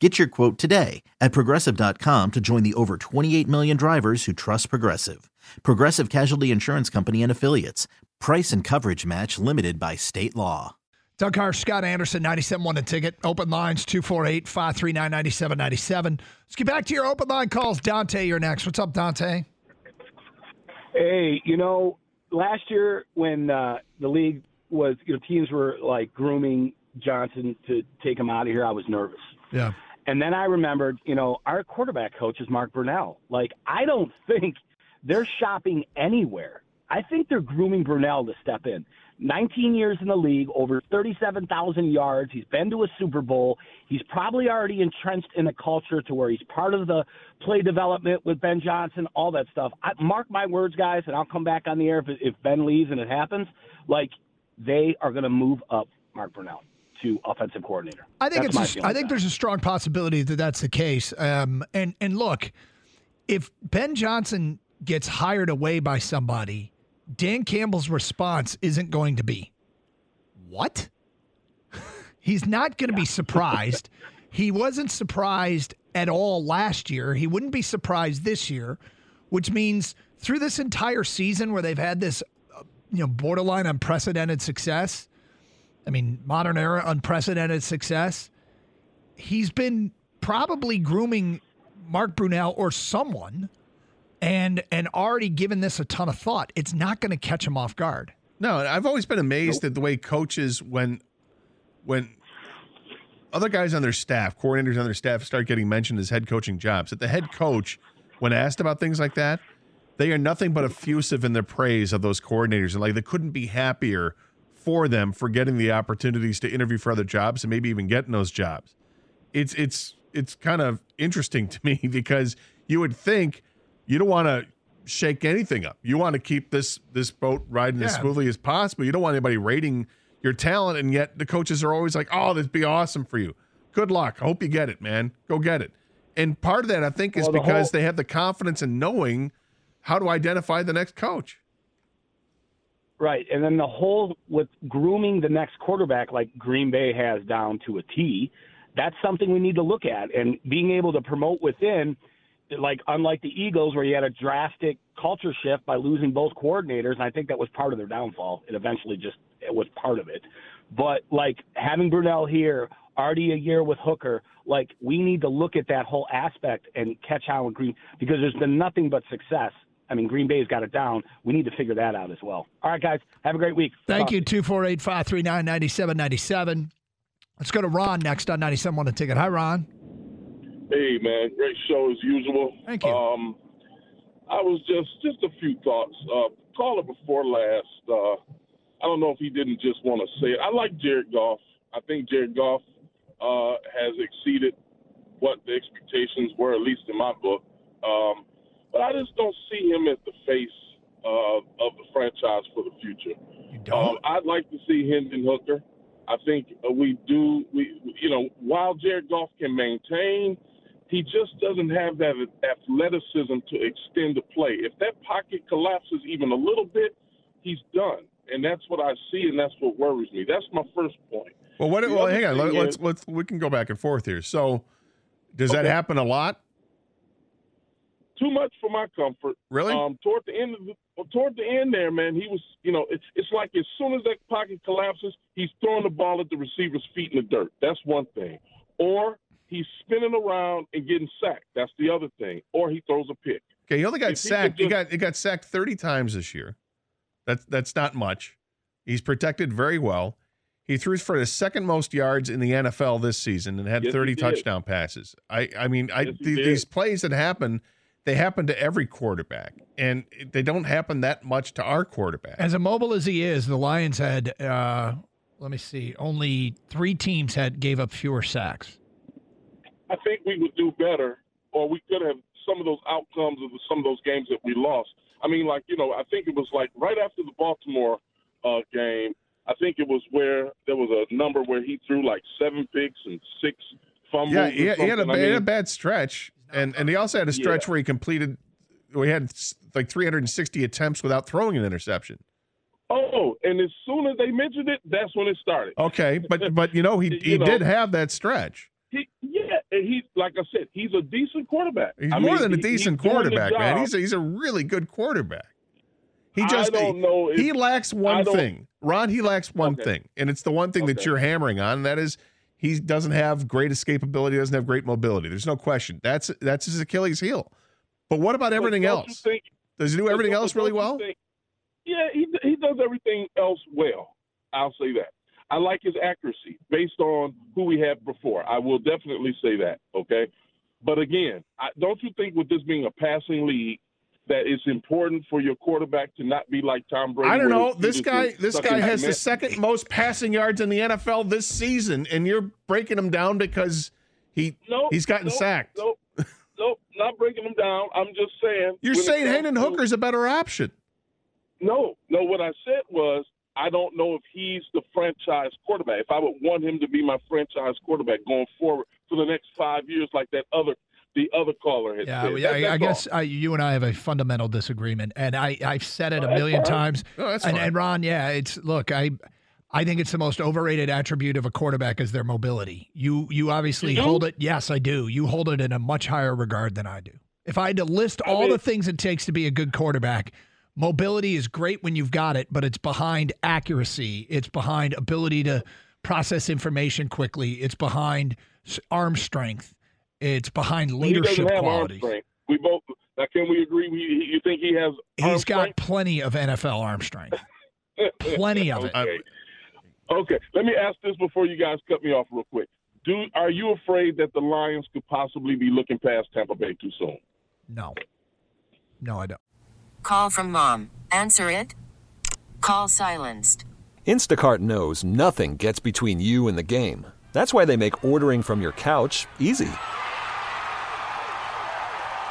Get your quote today at progressive.com to join the over 28 million drivers who trust Progressive. Progressive Casualty Insurance Company and Affiliates. Price and coverage match limited by state law. Doug Karsch, Scott Anderson, 97 1 a ticket. Open lines 248 539 9797. Let's get back to your open line calls. Dante, you're next. What's up, Dante? Hey, you know, last year when uh, the league was, you know, teams were like grooming Johnson to take him out of here, I was nervous. Yeah. And then I remembered, you know, our quarterback coach is Mark Brunell. Like, I don't think they're shopping anywhere. I think they're grooming Brunell to step in. 19 years in the league, over 37,000 yards. He's been to a Super Bowl. He's probably already entrenched in a culture to where he's part of the play development with Ben Johnson, all that stuff. I, mark my words, guys, and I'll come back on the air if, if Ben leaves and it happens. Like, they are going to move up Mark Brunell to offensive coordinator. I think That's it's. A, I think there's a strong possibility that that's the case. Um, and and look, if Ben Johnson gets hired away by somebody, Dan Campbell's response isn't going to be, "What?" He's not going to be surprised. he wasn't surprised at all last year. He wouldn't be surprised this year, which means through this entire season where they've had this, uh, you know, borderline unprecedented success. I mean, modern era unprecedented success. He's been probably grooming Mark Brunell or someone and and already given this a ton of thought. It's not going to catch him off guard. No, and I've always been amazed at the way coaches when when other guys on their staff, coordinators on their staff start getting mentioned as head coaching jobs. That the head coach, when asked about things like that, they are nothing but effusive in their praise of those coordinators and like they couldn't be happier for them for getting the opportunities to interview for other jobs and maybe even getting those jobs. It's it's it's kind of interesting to me because you would think you don't want to shake anything up. You want to keep this this boat riding as smoothly as possible. You don't want anybody rating your talent, and yet the coaches are always like, "Oh, this be awesome for you. Good luck. I hope you get it, man. Go get it." And part of that, I think, is Well, the because whole- they have the confidence in knowing how to identify the next coach. Right. And then the whole with grooming the next quarterback like Green Bay has down to a T, that's something we need to look at. And being able to promote within, like unlike the Eagles where you had a drastic culture shift by losing both coordinators, and I think that was part of their downfall. It eventually just it was part of it. But like having Brunell here, already a year with Hooker, like we need to look at that whole aspect and catch how in Green because there's been nothing but success. I mean, Green Bay's got it down. We need to figure that out as well. All right, guys. Have a great week. Thank Talk. you, 248 539 9797. Let's go to Ron next on 97 on a ticket. Hi, Ron. Hey man, great show as usual. Thank you. Um, I was just just a few thoughts. Uh, caller before last, uh, I don't know if he didn't just want to say it. I like Jared Goff. I think Jared Goff uh, has exceeded what the expectations were, at least in my book. Um, but I just don't see him as the face uh, of the franchise for the future. You don't? Um, I'd like to see Hendon Hooker. I think we do. We you know while Jared Goff can maintain, he just doesn't have that athleticism to extend the play. If that pocket collapses even a little bit, he's done, and that's what I see, and that's what worries me. That's my first point. Well, what? The Well, hang on. Let, let's is- let's we can go back and forth here. So, does that happen a lot? Too much for my comfort. Really? Um, toward the end of the, toward the end there, man, he was, you know, it's it's like as soon as that pocket collapses, he's throwing the ball at the receiver's feet in the dirt. That's one thing. Or he's spinning around and getting sacked. That's the other thing. Or he throws a pick. Okay, he only got If sacked. He just- got he got sacked thirty times this year. That's that's not much. He's protected very well. He threw for the second most yards in the NFL this season and had Yes, 30 touchdown passes. I I mean, I Yes, th- these plays that happen, they happen to every quarterback, and they don't happen that much to our quarterback. As immobile as he is, the Lions had, uh, let me see, only three teams had gave up fewer sacks. I think we would do better, or we could have some of those outcomes of some of those games that we lost. I mean, like you know, I think it was like right after the Baltimore uh, game. I think it was where there was a number where he threw like seven picks and six fumbles. Yeah, he, had- he had a, something. I he had a bad stretch, and and he also had a stretch Yeah. where he completed. We had like 360 attempts without throwing an interception. oh, and as soon as they mentioned it, that's when it started. Okay, but but you know he You he know. did have that stretch. He, yeah, and he's like I said, he's a decent quarterback. He's I more mean, than a decent the quarterback, man. He's a, he's a really good quarterback. He I just don't know if- he lacks one thing, Ron. He lacks one Okay. thing, and it's the one thing that you're hammering on. And that is he doesn't have great escapability. Doesn't have great mobility. There's no question. That's that's his Achilles heel. But what about everything else? think- Does he do everything else really well? think- yeah, he he does everything else well. I'll say that. I like his accuracy based on who we had before. I will definitely say that. Okay, but again, I, don't you think with this being a passing league? That it's important for your quarterback to not be like Tom Brady. I don't know. This guy, this guy has the second most passing yards in the NFL this season, and you're breaking him down because he No, he's gotten no, sacked. Nope, no, not breaking him down. I'm just saying. You're saying Hendon to- Hooker's a better option. No, no. What I said was I don't know if he's the franchise quarterback. If I would want him to be my franchise quarterback going forward for the next five years, like that other the other caller had Yeah, said. I, I guess. I, you and I have a fundamental disagreement, and I, I've said it a Oh, that's million fine. times. No, that's and, fine. and Ron, yeah, it's look, I, I think it's the most overrated attribute of a quarterback is their mobility. You, you obviously You hold it. Yes, I do. You hold it in a much higher regard than I do. If I had to list I all mean- the things it takes to be a good quarterback, mobility is great when you've got it, but it's behind accuracy. It's behind ability to process information quickly. It's behind arm strength. It's behind leadership doesn't have arm qualities. We both now. Can we agree? We, you think he has? arm He's got strength? plenty of NFL arm strength. Plenty of it. Okay. Okay. Let me ask this before you guys cut me off real quick. Do are you afraid that the Lions could possibly be looking past Tampa Bay too soon? No. No, I don't. Call from mom. Answer it. Call silenced. Instacart knows nothing gets between you and the game. That's why they make ordering from your couch easy.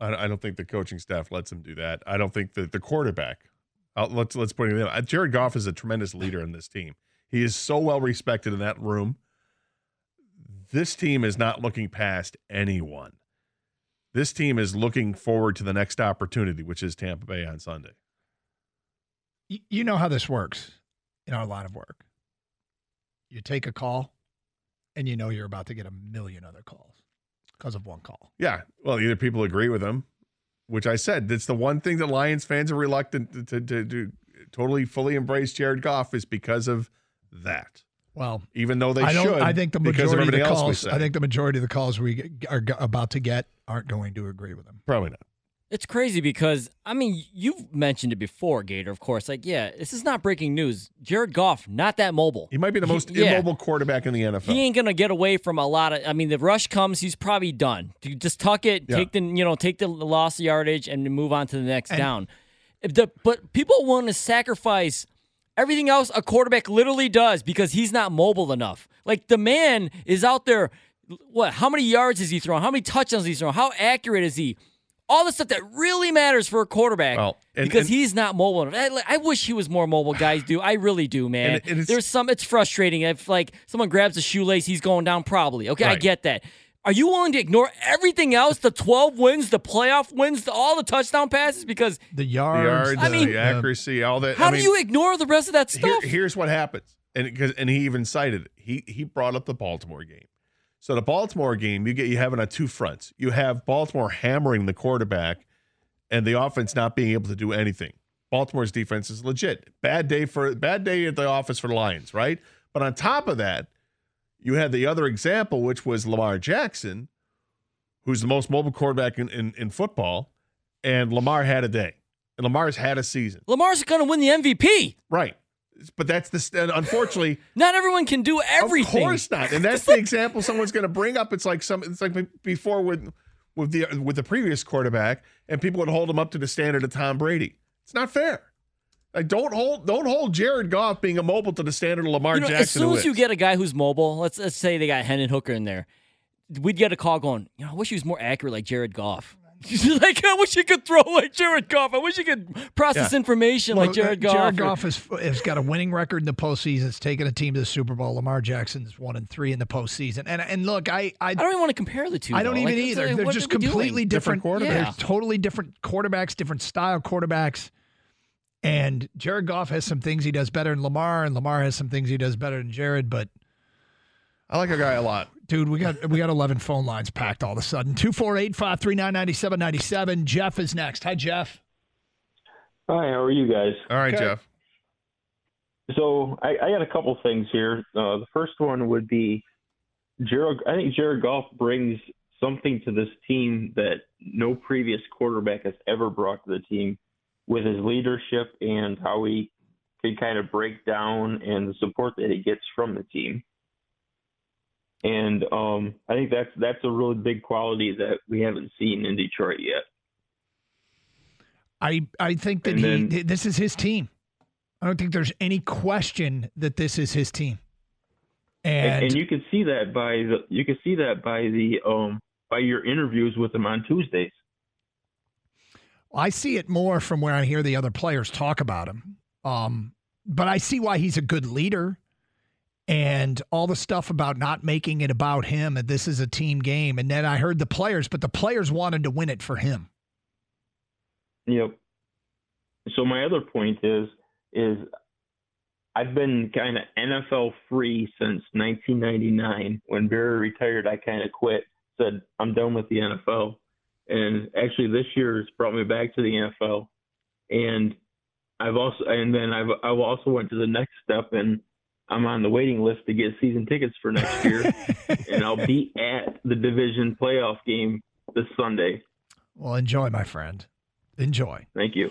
I, I don't think the coaching staff lets him do that. I don't think that the quarterback. Uh, let's let's put it in. Uh, Jared Goff is a tremendous leader in this team. He is so well respected in that room. This team is not looking past anyone. This team is looking forward to the next opportunity, which is Tampa Bay on Sunday. You know how this works in our line of work. You take a call, and you know you're about to get a million other calls because of one call. Yeah. Well, either people agree with him, which I said, it's the one thing that Lions fans are reluctant to, to, to, to totally fully embrace Jared Goff is because of that. Well, Even though they I don't. should, I think the majority of, the calls. I think the majority of the calls we are about to get aren't going to agree with him. probably not. It's crazy because I mean you've mentioned it before, Gator. Of course, like yeah, this is not breaking news. Jared Goff, not that mobile. He might be the He- most yeah. immobile quarterback in the NFL. He ain't gonna get away from a lot of. I mean, the rush comes, he's probably done. You Just tuck it, Yeah. take the you know take the loss yardage, and move on to the next And- down. If the but people want to sacrifice everything else a quarterback literally does because he's not mobile enough. Like the man is out there. What? How many yards is he throwing? How many touchdowns is he throwing? How accurate is he? All the stuff that really matters for a quarterback. Well, and- because and- he's not mobile enough. I, I wish he was more mobile. Guys do. I really do, man. And- and There's some. It's frustrating if like someone grabs a shoelace, he's going down. Probably. Okay, I get that. Are you willing to ignore everything else? The 12 wins, the playoff wins, the, all the touchdown passes? Because The The yards. yards, I mean- the accuracy, all that. how I do you ignore the rest of that here- stuff? here's what happens, and because and he even cited it. he he brought up the Baltimore game. So the Baltimore game, you get you having on two fronts. You have Baltimore hammering the quarterback, and the offense not being able to do anything. Baltimore's defense is legit. Bad day for bad day at the office for the Lions, right? But on top of that, you had the other example, which was Lamar Jackson, who's the most mobile quarterback in, in, in football, and Lamar had a day. And Lamar's had a season. Lamar's going to win the MVP. Right. But that's the unfortunately, Not everyone can do everything. of course not. And that's the example someone's going to bring up. It's like some. It's like before with with the with the previous quarterback, and people would hold him up to the standard of Tom Brady. It's not fair. Like don't hold don't hold Jared Goff being immobile to the standard of Lamar You know, Jackson. as soon as you get a guy who's mobile, let's let's say they got Hendon Hooker in there, we'd get a call going. You know, I wish he was more accurate like Jared Goff. like I wish he could throw like Jared Goff. I wish he could process Yeah. information Well, like Jared uh, Goff. Jared Goff has, has got a winning record in the postseason. It's taken a team to the Super Bowl. Lamar Jackson's one and three in the postseason. And and look, I I, I don't even want to compare the two. I don't though. even Like, either. like, They're just are we doing? completely different, Different quarterbacks. They're Yeah. totally different quarterbacks, different style quarterbacks. And Jared Goff has some things he does better than Lamar, and Lamar has some things he does better than Jared. But I like a guy a lot. Dude, we got we got eleven phone lines packed all of a sudden. Two four eight five three nine ninety seven ninety seven. Jeff is next. Hi, Jeff. Hi, how are you guys? All right, Okay. Jeff. So I, I got a couple things here. Uh, the first one would be Jared. I think Jared Goff brings something to this team that no previous quarterback has ever brought to the team, with his leadership and how he can kind of break down and the support that he gets from the team. And um, I think that's that's a really big quality that we haven't seen in Detroit yet. I I think that And he this is his team. I don't think there's any question that this is his team. And, And, and you can see that by the you can see that by the um by your interviews with him on Tuesdays. I see it more from where I hear the other players talk about him. Um, but I see why he's a good leader. And all the stuff about not making it about him and this is a team game. And then I heard the players, but the players wanted to win it for him. Yep. So my other point is is I've been kind of NFL free since 1999. When Barry retired, I kind of quit. Said I'm done with the NFL, and actually this year has brought me back to the NFL. And I've also and then I've I also went to the next step and I'm on the waiting list to get season tickets for next year, and I'll be at the division playoff game this Sunday. Well, enjoy, my friend. Enjoy. Thank you.